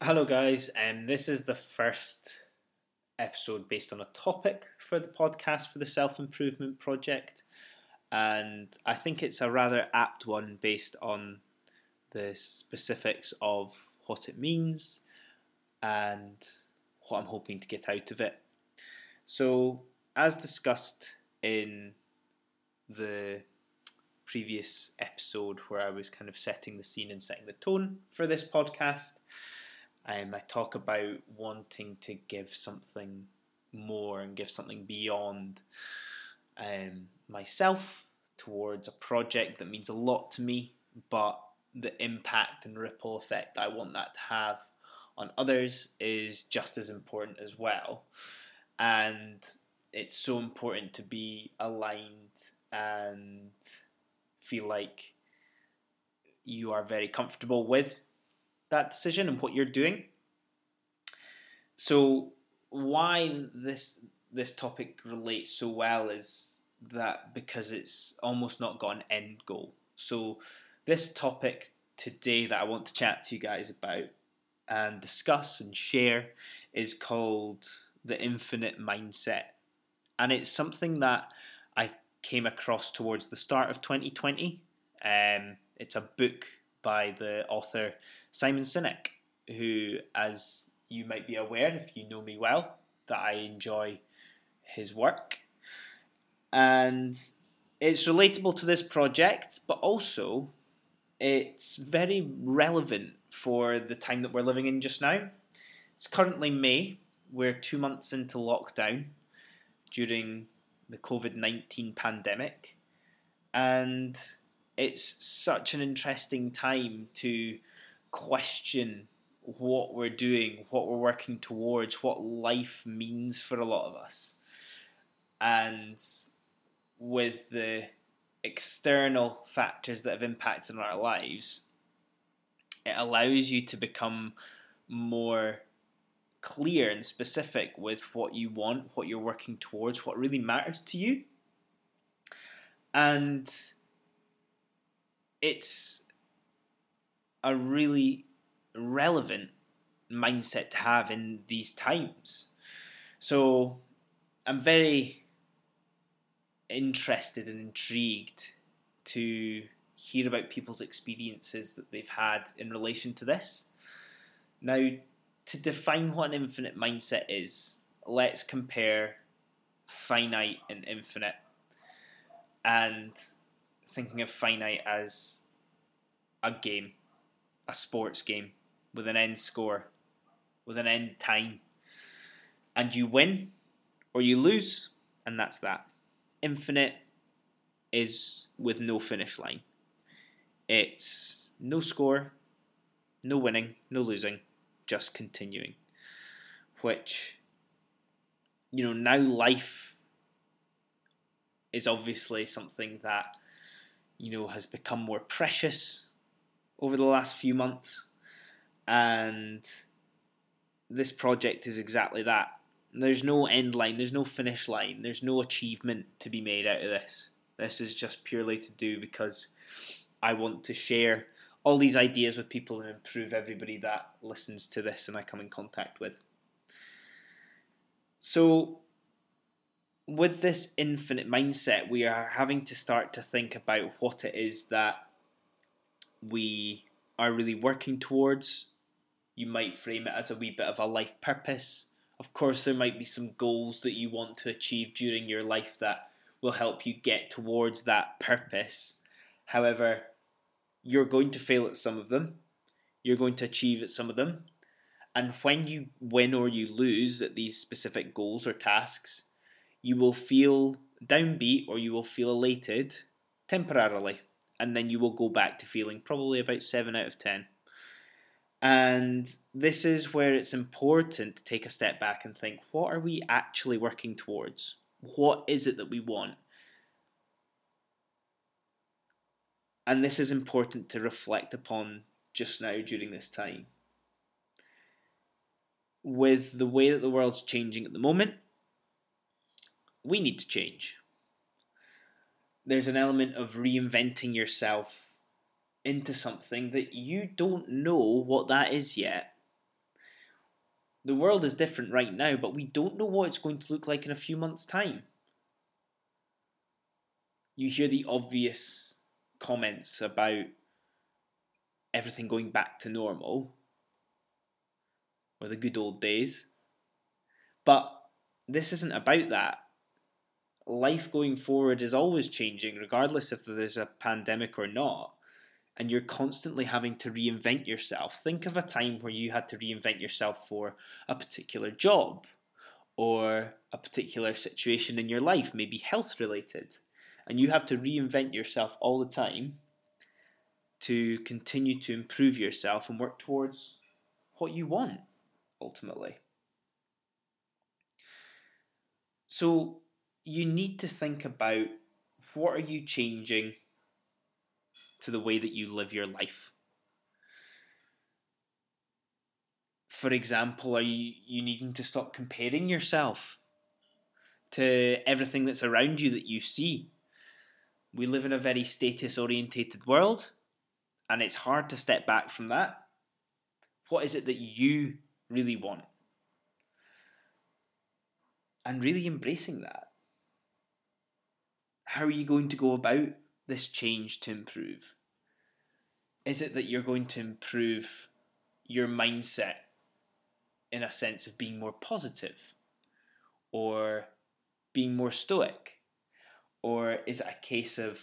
Hello, guys. Um, this is the first episode based on a topic for the podcast for the Self Improvement Project, and I think it's a rather apt one based on the specifics of what it means and what I'm hoping to get out of it. So, as discussed in the previous episode where I was kind of setting the scene and setting the tone for this podcast, um, I talk about wanting to give something more and give something beyond um, myself towards a project that means a lot to me, but the impact and ripple effect I want that to have on others is just as important as well. And it's so important to be aligned and feel like you are very comfortable with that decision and what you're doing. So why this this topic relates so well is that because it's almost not got an end goal. So this topic today that I want to chat to you guys about and discuss and share is called the infinite mindset. And it's something that I came across towards the start of 2020. Um, it's a book by the author Simon Sinek, who, as you might be aware if you know me well, that I enjoy his work. And it's relatable to this project, but also it's very relevant for the time that we're living in just now. It's currently May. We're two months into lockdown during the COVID 19 pandemic. And it's such an interesting time to question what we're doing, what we're working towards, what life means for a lot of us. And with the external factors that have impacted on our lives, it allows you to become more clear and specific with what you want, what you're working towards, what really matters to you. And it's a really relevant mindset to have in these times. So I'm very interested and intrigued to hear about people's experiences that they've had in relation to this. Now, to define what an infinite mindset is, let's compare finite and infinite. And thinking of finite as a game, a sports game with an end score, with an end time. And you win or you lose, and that's that. Infinite is with no finish line. It's no score, no winning, no losing, just continuing. Which, you know, now life is obviously something that, you know, has become more precious over the last few months. And this project is exactly that. There's no end line, there's no finish line, there's no achievement to be made out of this. This is just purely to do because I want to share all these ideas with people and improve everybody that listens to this and I come in contact with. So, with this infinite mindset, we are having to start to think about what it is that we are really working towards. You might frame it as a wee bit of a life purpose. Of course, there might be some goals that you want to achieve during your life that will help you get towards that purpose. However, you're going to fail at some of them, you're going to achieve at some of them. And when you win or you lose at these specific goals or tasks, you will feel downbeat or you will feel elated temporarily. And then you will go back to feeling probably about 7 out of 10. And this is where it's important to take a step back and think what are we actually working towards? What is it that we want? And this is important to reflect upon just now during this time. With the way that the world's changing at the moment, we need to change. There's an element of reinventing yourself into something that you don't know what that is yet. the world is different right now, but we don't know what it's going to look like in a few months' time. You hear the obvious comments about everything going back to normal or the good old days. But this isn't about that. Life going forward is always changing, regardless if there's a pandemic or not. And you're constantly having to reinvent yourself. Think of a time where you had to reinvent yourself for a particular job or a particular situation in your life, maybe health related. And you have to reinvent yourself all the time to continue to improve yourself and work towards what you want ultimately. So you need to think about what are you changing to the way that you live your life. For example, are you, you needing to stop comparing yourself to everything that's around you that you see? We live in a very status orientated world, and it's hard to step back from that. What is it that you really want. And really embracing that. How are you going to go about this change to improve? Is it that you're going to improve your mindset in a sense of being more positive or being more stoic? Or is it a case of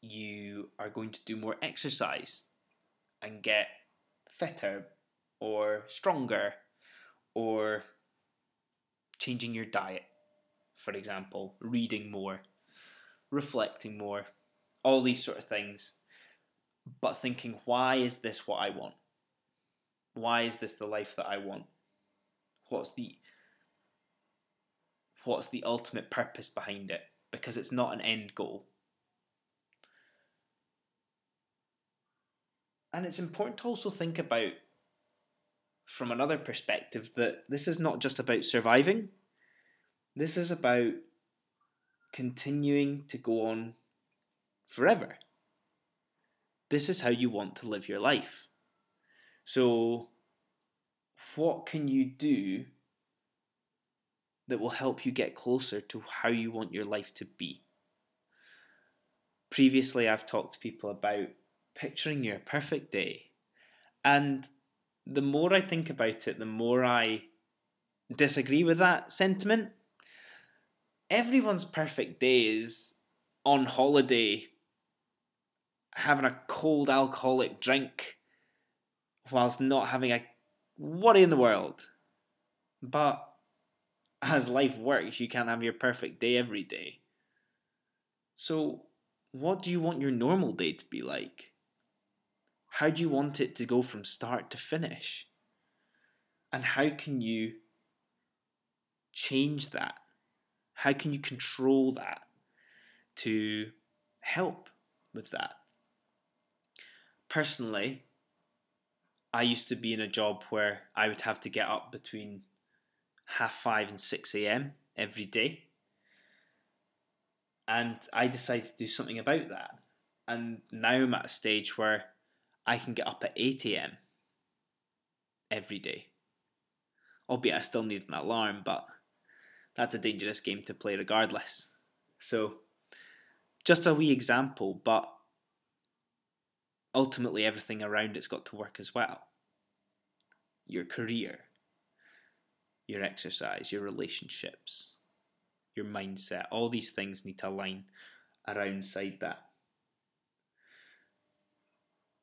you are going to do more exercise and get fitter, or stronger or changing your diet, for example, reading more, reflecting more, all these sort of things. But thinking, why is this what I want? Why is this the life that I want? What's the what's the ultimate purpose behind it? Because it's not an end goal. And it's important to also think about from another perspective that this is not just about surviving, this is about continuing to go on forever. This is how you want to live your life. So, what can you do that will help you get closer to how you want your life to be? Previously, I've talked to people about picturing your perfect day. And the more I think about it, the more I disagree with that sentiment. Everyone's perfect day is on holiday, having a cold alcoholic drink, whilst not having a worry in the world. But as life works, you can't have your perfect day every day. So, what do you want your normal day to be like? How do you want it to go from start to finish? And how can you change that? How can you control that to help with that? Personally, I used to be in a job where I would have to get up between half five and 6 a.m. every day. And I decided to do something about that. And now I'm at a stage where I can get up at 8 am every day. Albeit I still need an alarm, but that's a dangerous game to play regardless. So, just a wee example, but ultimately everything around it's got to work as well. Your career, your exercise, your relationships, your mindset, all these things need to align around side that.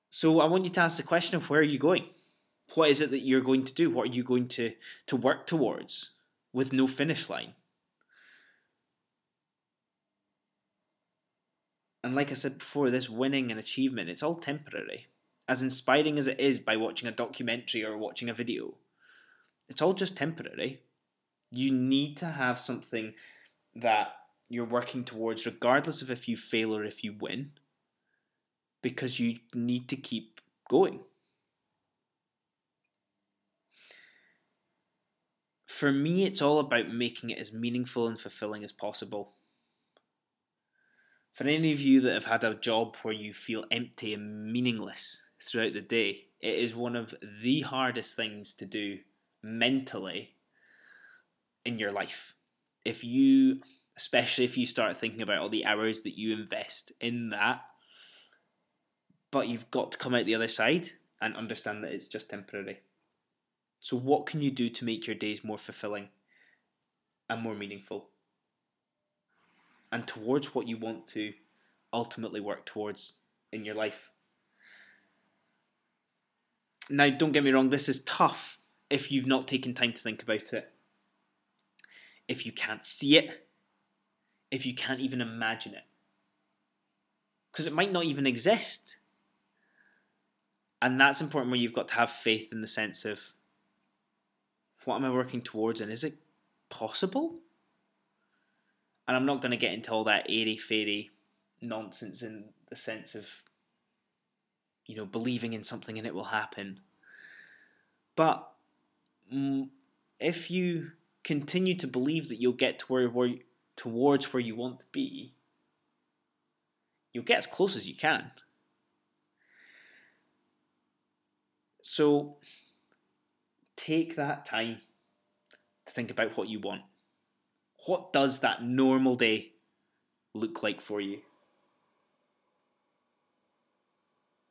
So I want you to ask the question of where are you going? What is it that you're going to do? What are you going to, to work towards with no finish line? And like I said before, this winning and achievement, it's all temporary. As inspiring as it is by watching a documentary or watching a video, it's all just temporary. You need to have something that you're working towards, regardless of if you fail or if you win because you need to keep going. For me, it's all about making it as meaningful and fulfilling as possible. For any of you that have had a job where you feel empty and meaningless throughout the day, it is one of the hardest things to do mentally in your life. If you, especially if you start thinking about all the hours that you invest in that, but you've got to come out the other side and understand that it's just temporary. So, what can you do to make your days more fulfilling and more meaningful? And towards what you want to ultimately work towards in your life. Now, don't get me wrong, this is tough if you've not taken time to think about it. If you can't see it, if you can't even imagine it. Because it might not even exist. And that's important where you've got to have faith in the sense of what am I working towards and is it possible? And I'm not going to get into all that airy fairy nonsense in the sense of you know, believing in something and it will happen. But mm, if you continue to believe that you'll get to where, where towards where you want to be, you'll get as close as you can. So take that time to think about what you want. What does that normal day look like for you?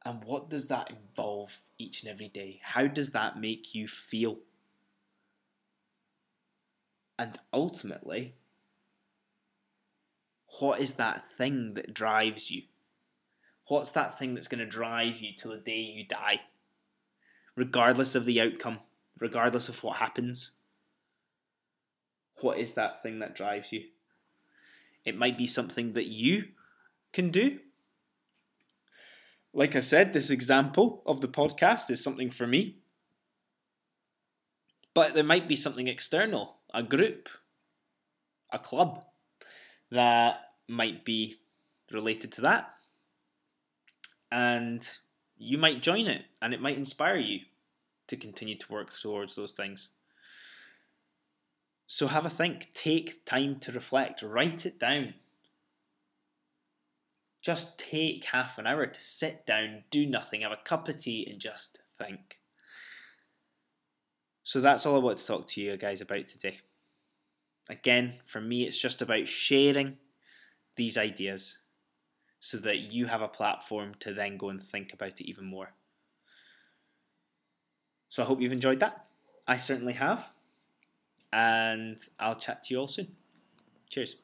And what does that involve each and every day? How does that make you feel? And ultimately, what is that thing that drives you? What's that thing that's going to drive you till the day you die? Regardless of the outcome, regardless of what happens, what is that thing that drives you? It might be something that you can do, like I said, this example of the podcast is something for me. But there might be something external, a group, a club that might be related to that. And you might join it and it might inspire you to continue to work towards those things. So have a think, take time to reflect, write it down. Just take half an hour to sit down, do nothing, have a cup of tea, and just think. So that's all I want to talk to you guys about today. Again, for me, it's just about sharing these ideas so that you have a platform to then go and think about it even more. So I hope you've enjoyed that. I certainly have. And I'll chat to you all soon. Cheers.